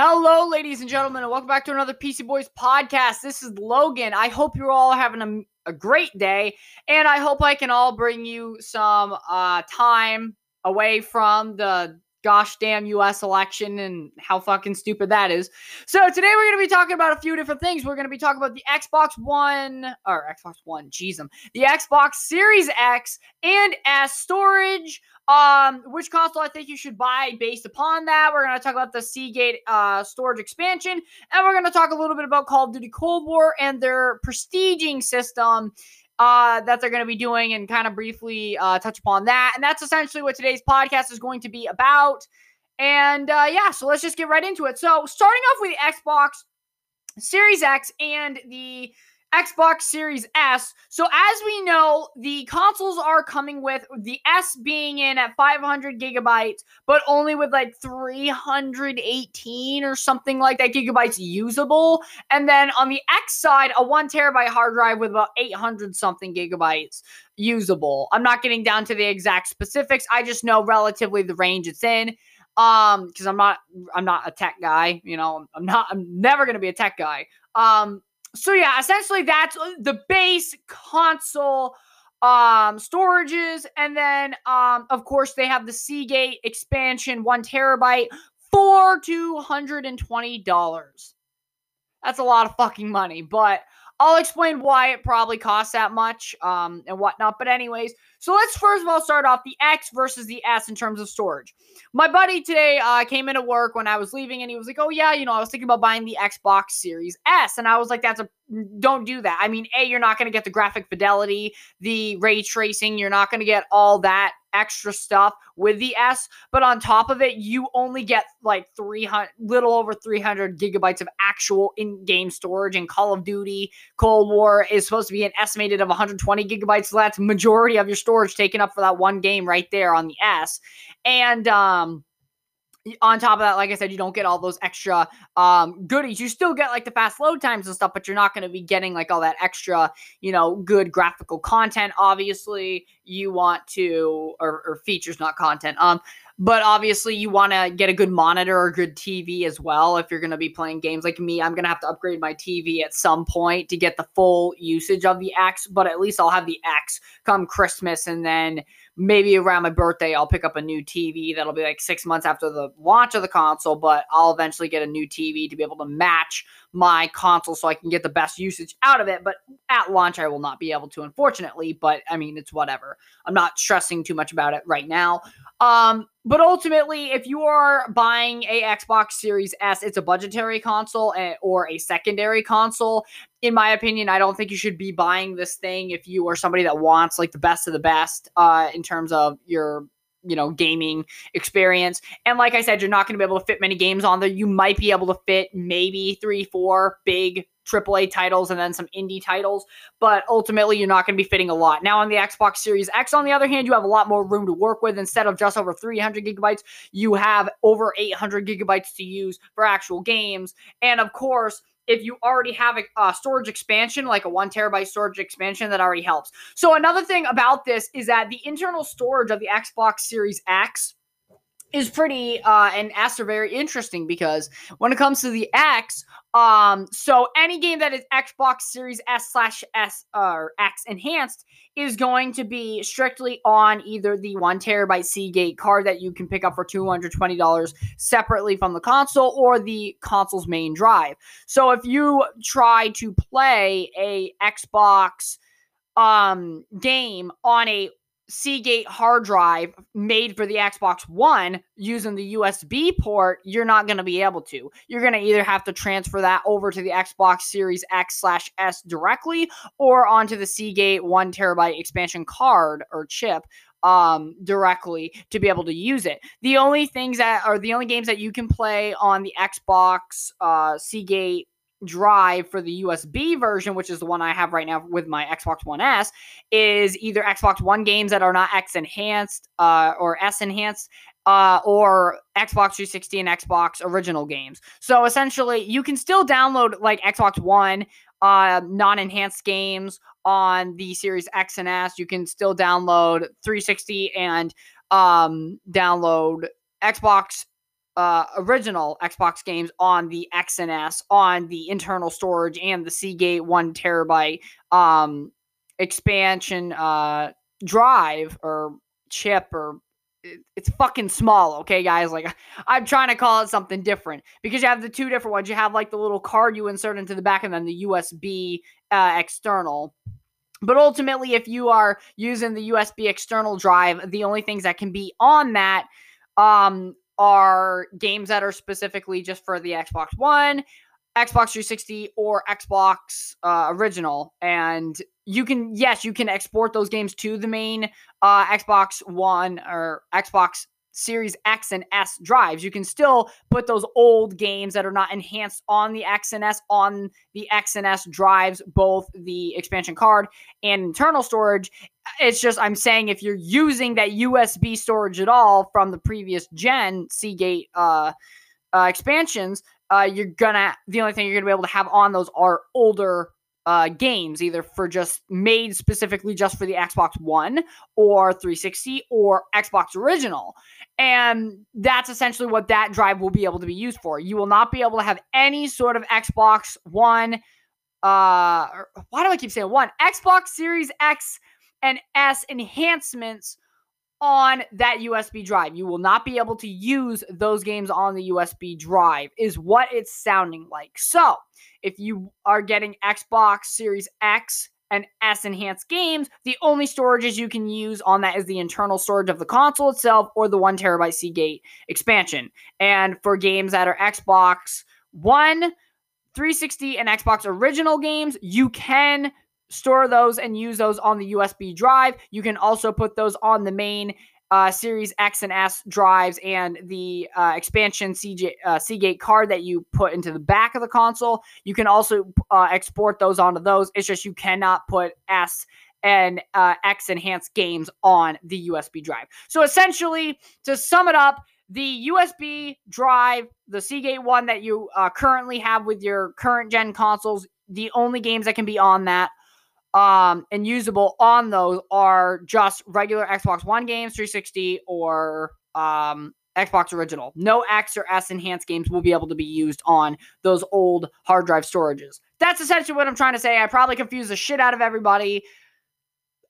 Hello, ladies and gentlemen, and welcome back to another PC Boys podcast. This is Logan. I hope you're all having a, a great day, and I hope I can all bring you some uh, time away from the gosh damn US election and how fucking stupid that is. So today we're going to be talking about a few different things. We're going to be talking about the Xbox One or Xbox One, jeez, the Xbox Series X and S storage. Um, which console I think you should buy based upon that. We're gonna talk about the Seagate uh, storage expansion, and we're gonna talk a little bit about Call of Duty Cold War and their prestiging system uh, that they're going to be doing and kind of briefly uh, touch upon that. And that's essentially what today's podcast is going to be about. And uh, yeah, so let's just get right into it. So, starting off with the Xbox Series X and the Xbox Series S. So, as we know, the consoles are coming with the S being in at 500 gigabytes, but only with like 318 or something like that gigabytes usable. And then on the X side, a one terabyte hard drive with about 800 something gigabytes usable. I'm not getting down to the exact specifics. I just know relatively the range it's in um because i'm not i'm not a tech guy you know i'm not i'm never to be a tech guy um so yeah, essentially that's uh, the base console um storages and then um of course they have the Seagate expansion 1 terabyte for $220. That's a lot of fucking money, but I'll explain why it probably costs that much um, and whatnot. But, anyways, so let's first of all start off the X versus the S in terms of storage. My buddy today uh, came into work when I was leaving and he was like, Oh, yeah, you know, I was thinking about buying the Xbox Series S. And I was like, That's a don't do that. I mean, A, you're not going to get the graphic fidelity, the ray tracing, you're not going to get all that extra stuff with the S, but on top of it, you only get like 300, little over 300 gigabytes of actual in game storage. And Call of Duty Cold War is supposed to be an estimated of 120 gigabytes. So that's majority of your storage taken up for that one game right there on the S. And, um, on top of that, like I said, you don't get all those extra um, goodies. You still get like the fast load times and stuff, but you're not going to be getting like all that extra, you know, good graphical content. Obviously, you want to, or, or features, not content. Um, but obviously, you want to get a good monitor or good TV as well. If you're going to be playing games like me, I'm going to have to upgrade my TV at some point to get the full usage of the X. But at least I'll have the X come Christmas, and then maybe around my birthday, I'll pick up a new TV. That'll be like six months after the launch of the console, but I'll eventually get a new TV to be able to match my console so I can get the best usage out of it. But at launch, I will not be able to, unfortunately. But I mean, it's whatever. I'm not stressing too much about it right now. Um, but ultimately, if you are buying a Xbox Series S, it's a budgetary console eh, or a secondary console. In my opinion, I don't think you should be buying this thing if you are somebody that wants like the best of the best uh, in terms of your you know gaming experience and like i said you're not going to be able to fit many games on there you might be able to fit maybe three four big AAA titles and then some indie titles, but ultimately you're not going to be fitting a lot. Now on the Xbox Series X, on the other hand, you have a lot more room to work with. Instead of just over 300 gigabytes, you have over 800 gigabytes to use for actual games. And of course, if you already have a, a, storage expansion, like a one terabyte storage expansion, that already helps. So another thing about this is that the internal storage of the Xbox Series X is pretty uh, and S are very interesting because when it comes to the X, um, so any game that is Xbox Series S slash S or X enhanced is going to be strictly on either the one terabyte Seagate card that you can pick up for two hundred twenty dollars separately from the console or the console's main drive. So if you try to play a Xbox um game on a Seagate hard drive made for the Xbox One using the USB port, you're not going to be able to. You're going to either have to transfer that over to the Xbox Series X slash S directly or onto the Seagate one terabyte expansion card or chip um directly to be able to use it. The only things that are the only games that you can play on the Xbox uh Seagate drive for the USB version, which is the one I have right now with my Xbox One S, is either Xbox One games that are not X enhanced uh, or S enhanced. Uh, or Xbox 360 and Xbox original games. So essentially, you can still download like Xbox One uh, non enhanced games on the Series X and S. You can still download 360 and um, download Xbox uh, original Xbox games on the X and S, on the internal storage, and the Seagate one terabyte um, expansion uh, drive or chip or it's fucking small, okay, guys? Like, I'm trying to call it something different because you have the two different ones. You have like the little card you insert into the back, and then the USB uh, external. But ultimately, if you are using the USB external drive, the only things that can be on that um, are games that are specifically just for the Xbox One, Xbox 360, or Xbox uh, Original. And you can, yes, you can export those games to the main uh, Xbox One or Xbox Series X and S drives. You can still put those old games that are not enhanced on the X and S on the X and S drives, both the expansion card and internal storage. It's just I'm saying if you're using that USB storage at all from the previous gen Seagate uh, uh, expansions, uh, you're gonna the only thing you're gonna be able to have on those are older uh, games, either for just made specifically just for the Xbox One or 360 or Xbox Original. And that's essentially what that drive will be able to be used for. You will not be able to have any sort of Xbox One. Uh, why do I keep saying one? Xbox Series X and S enhancements on that USB drive. You will not be able to use those games on the USB drive, is what it's sounding like. So, if you are getting Xbox Series X and S enhanced games, the only storages you can use on that is the internal storage of the console itself or the one terabyte Seagate expansion. And for games that are Xbox One, 360, and Xbox original games, you can store those and use those on the USB drive. You can also put those on the main uh, Series X and S drives and the uh, expansion CJ, uh, Seagate card that you put into the back of the console. You can also uh, export those onto those. It's just you cannot put S and uh, X enhanced games on the USB drive. So essentially, to sum it up, the USB drive, the Seagate one that you uh, currently have with your current gen consoles, the only games that can be on that um, and usable on those are just regular Xbox One games, 360, or um, Xbox Original. No X or S enhanced games will be able to be used on those old hard drive storages. That's essentially what I'm trying to say. I probably confused the shit out of everybody.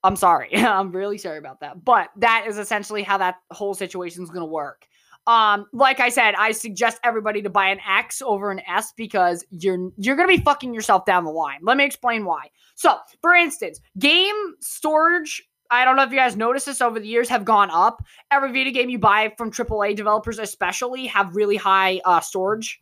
I'm sorry. I'm really sorry about that. But that is essentially how that whole situation is going to work. Um, like I said, I suggest everybody to buy an X over an S because you're you're gonna be fucking yourself down the line. Let me explain why. So, for instance, game storage. I don't know if you guys noticed this over the years have gone up. Every video game you buy from AAA developers, especially, have really high uh, storage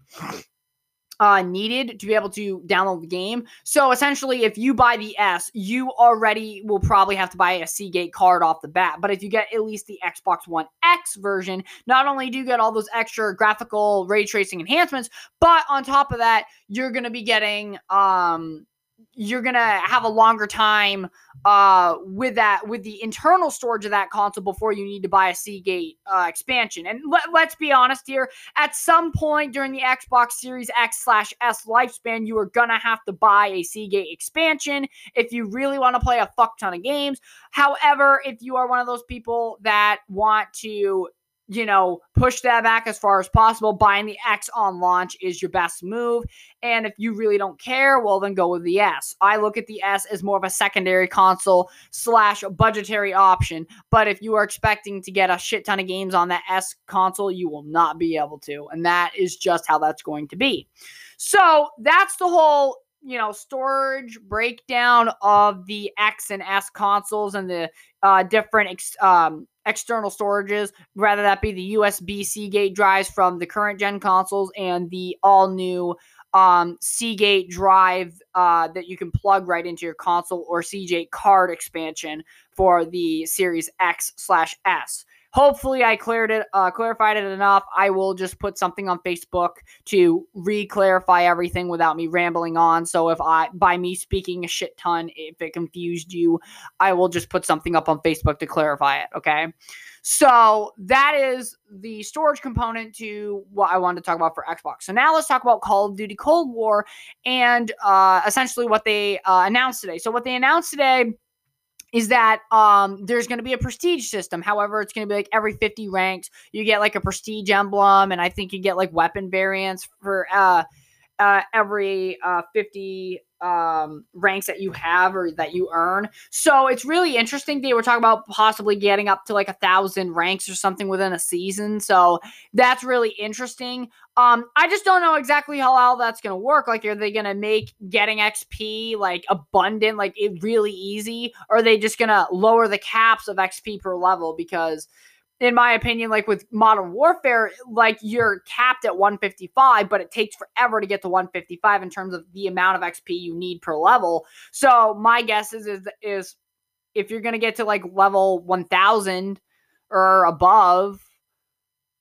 uh, needed to be able to download the game. So essentially, if you buy the S, you already will probably have to buy a Seagate card off the bat. But if you get at least the Xbox One X version, not only do you get all those extra graphical ray tracing enhancements, but on top of that, you're going to be getting um, you're gonna have a longer time uh, with that with the internal storage of that console before you need to buy a Seagate uh, expansion. And let, let's be honest here, at some point during the Xbox Series X slash S lifespan, you are gonna have to buy a Seagate expansion if you really want to play a fuck ton of games. However, if you are one of those people that want to you know, push that back as far as possible. Buying the X on launch is your best move. And if you really don't care, well, then go with the S. I look at the S as more of a secondary console slash budgetary option. But if you are expecting to get a shit ton of games on that S console, you will not be able to. And that is just how that's going to be. So that's the whole you know storage breakdown of the X and S consoles and the uh, different ex- um, external storages, whether that be the USB Seagate drives from the current gen consoles and the all new um, Seagate drive uh, that you can plug right into your console or Seagate card expansion for the Series X slash S. Hopefully, I cleared it, uh, clarified it enough. I will just put something on Facebook to re-clarify everything without me rambling on. So if I, by me speaking a shit ton, if it confused you, I will just put something up on Facebook to clarify it. Okay. So that is the storage component to what I wanted to talk about for Xbox. So now let's talk about Call of Duty Cold War and uh, essentially what they uh, announced today. So what they announced today is that um there's going to be a prestige system. However, it's going to be like every 50 ranks, you get like a prestige emblem, and I think you get like weapon variants for uh uh every uh 50 um ranks that you have or that you earn. So it's really interesting. They were talking about possibly getting up to like a thousand ranks or something within a season. So that's really interesting. Um, I just don't know exactly how all that's gonna work. Like, are they gonna make getting XP like abundant, like it really easy, or are they just gonna lower the caps of XP per level? Because in my opinion, like with Modern Warfare, like you're capped at 155, but it takes forever to get to 155 in terms of the amount of XP you need per level. So my guess is is, is if you're gonna get to like level 1000 or above,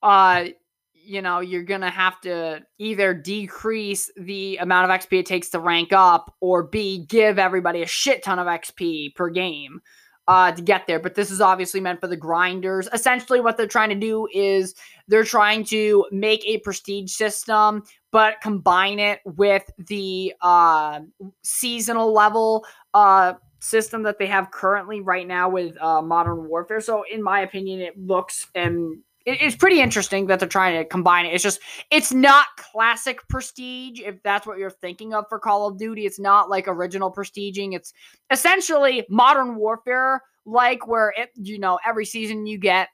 uh, you know, you're gonna have to either decrease the amount of XP it takes to rank up, or B, give everybody a shit ton of XP per game uh, to get there. But this is obviously meant for the grinders. Essentially, what they're trying to do is they're trying to make a prestige system, but combine it with the uh, seasonal level uh, system that they have currently right now with uh, Modern Warfare. So, in my opinion, it looks and it's pretty interesting that they're trying to combine it. It's just it's not classic prestige if that's what you're thinking of for Call of Duty. It's not like original prestiging. It's essentially modern warfare like where it you know every season you get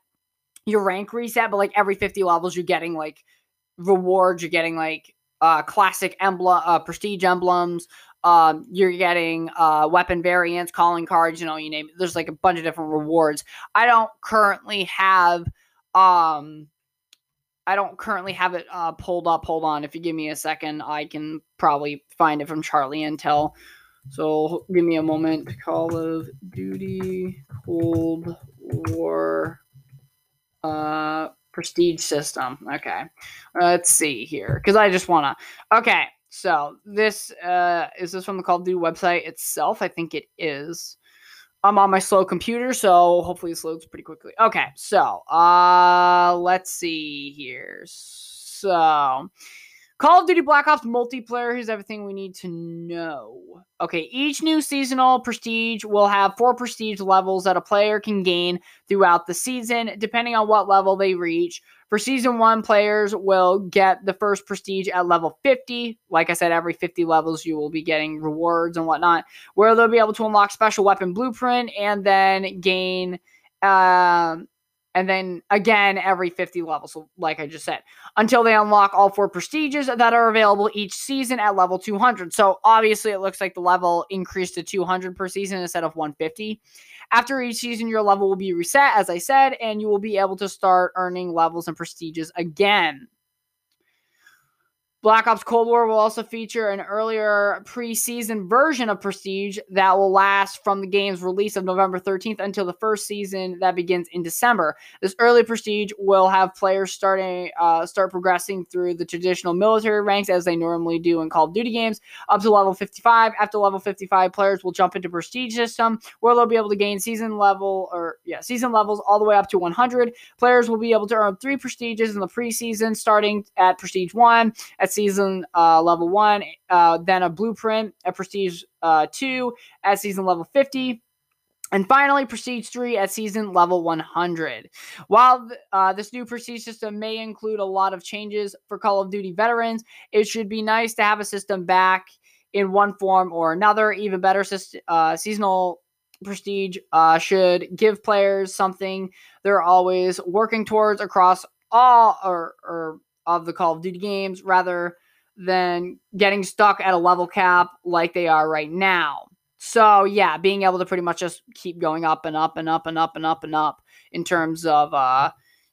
your rank reset but like every 50 levels you're getting like rewards, you're getting like uh classic emblem uh prestige emblems, um, you're getting uh, weapon variants, calling cards, you know, you name it. There's like a bunch of different rewards. I don't currently have um, I don't currently have it uh, pulled up. Hold on. If you give me a second, I can probably find it from Charlie Intel. So give me a moment. Call of Duty Cold War uh, Prestige System. Okay. Let's see here. Because I just want to. Okay. So this uh, is this from the Call of Duty website itself? I think it is. I'm on my slow computer, so hopefully this loads pretty quickly. Okay, so uh let's see here. So Call of Duty Black Ops multiplayer, here's everything we need to know. Okay, each new seasonal prestige will have four prestige levels that a player can gain throughout the season, depending on what level they reach. For season one, players will get the first prestige at level 50. Like I said, every 50 levels, you will be getting rewards and whatnot, where they'll be able to unlock special weapon blueprint and then gain. Um, and then again every 50 levels, like I just said, until they unlock all four prestiges that are available each season at level 200. So obviously, it looks like the level increased to 200 per season instead of 150. After each season, your level will be reset, as I said, and you will be able to start earning levels and prestiges again. Black Ops Cold War will also feature an earlier preseason version of Prestige that will last from the game's release of November 13th until the first season that begins in December. This early Prestige will have players starting uh, start progressing through the traditional military ranks as they normally do in Call of Duty games up to level 55. After level 55, players will jump into Prestige system where they'll be able to gain season level or yeah season levels all the way up to 100. Players will be able to earn three prestiges in the preseason starting at Prestige one at season uh, level one, uh, then a blueprint at prestige uh, two at season level 50. And finally, Prestige 3 at season level 100. While uh, this new Prestige system may include a lot of changes for Call of Duty veterans, it should be nice to have a system back in one form or another. Even better, uh, seasonal Prestige uh, should give players something they're always working towards across all or, or of the Call of Duty games rather than getting stuck at a level cap like they are right now. So yeah, being able to pretty much just keep going up and up and up and up and up and up in terms of uh,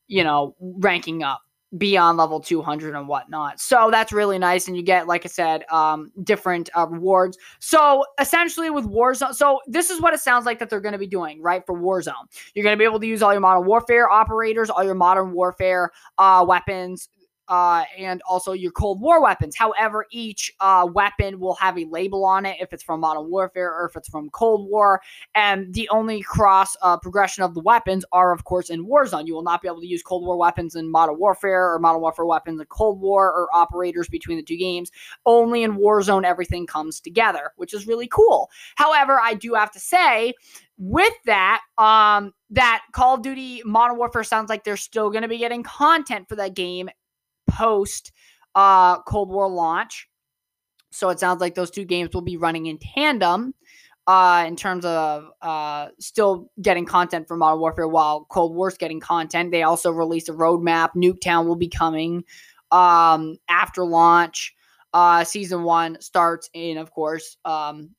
you know, ranking up beyond level 200 and whatnot. So that's really nice. And you get, like I said, um, different uh, rewards. So essentially with Warzone, so this is what it sounds like that they're going to be doing, right? For Warzone, you're going to be able to use all your modern warfare operators, all your modern warfare uh, weapons, uh, and also your Cold War weapons. However, each uh, weapon will have a label on it if it's from Modern Warfare or if it's from Cold War. And the only cross uh, progression of the weapons are, of course, in Warzone. You will not be able to use Cold War weapons in Modern Warfare or Modern Warfare weapons in Cold War or operators between the two games. Only in Warzone, everything comes together, which is really cool. However, I do have to say, with that, um, that Call of Duty Modern Warfare sounds like they're still going to be getting content for that game post uh, Cold War launch. So it sounds like those two games will be running in tandem uh, in terms of uh, still getting content for Modern Warfare while Cold War's getting content. They also released a roadmap. Nuketown will be coming um, after launch. Uh, season one starts in, of course, um,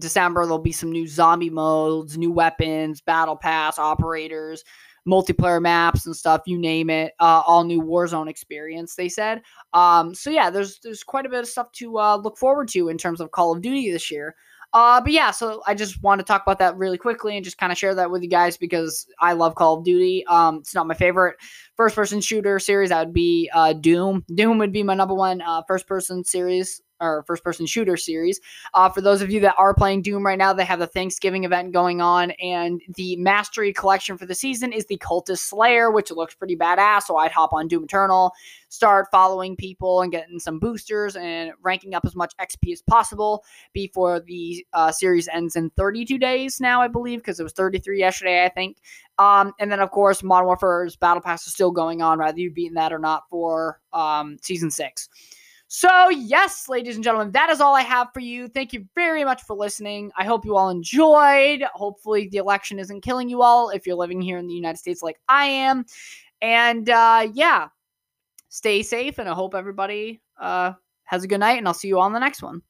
December. There'll be some new zombie modes, new weapons, battle pass, operators, multiplayer maps and stuff. You name it. Uh, all new Warzone experience. They said. Um, so yeah, there's there's quite a bit of stuff to uh, look forward to in terms of Call of Duty this year. Uh, but yeah, so I just want to talk about that really quickly and just kind of share that with you guys because I love Call of Duty. Um, it's not my favorite first person shooter series. That would be uh, Doom. Doom would be my number one uh, first person series or first person shooter series. Uh, for those of you that are playing Doom right now, they have the Thanksgiving event going on, and the mastery collection for the season is the Cultist Slayer, which looks pretty badass. So I'd hop on Doom Eternal, start following people and getting some boosters and ranking up as much XP as possible before the uh, series ends in 32 days now, I believe, because it was 33 yesterday, I think. Um, and then, of course, Modern Warfare's Battle Pass is still going on, whether you've beaten that or not for um, season six. So, yes, ladies and gentlemen, that is all I have for you. Thank you very much for listening. I hope you all enjoyed. Hopefully, the election isn't killing you all if you're living here in the United States like I am. And uh, yeah, stay safe, and I hope everybody uh, has a good night, and I'll see you all on the next one.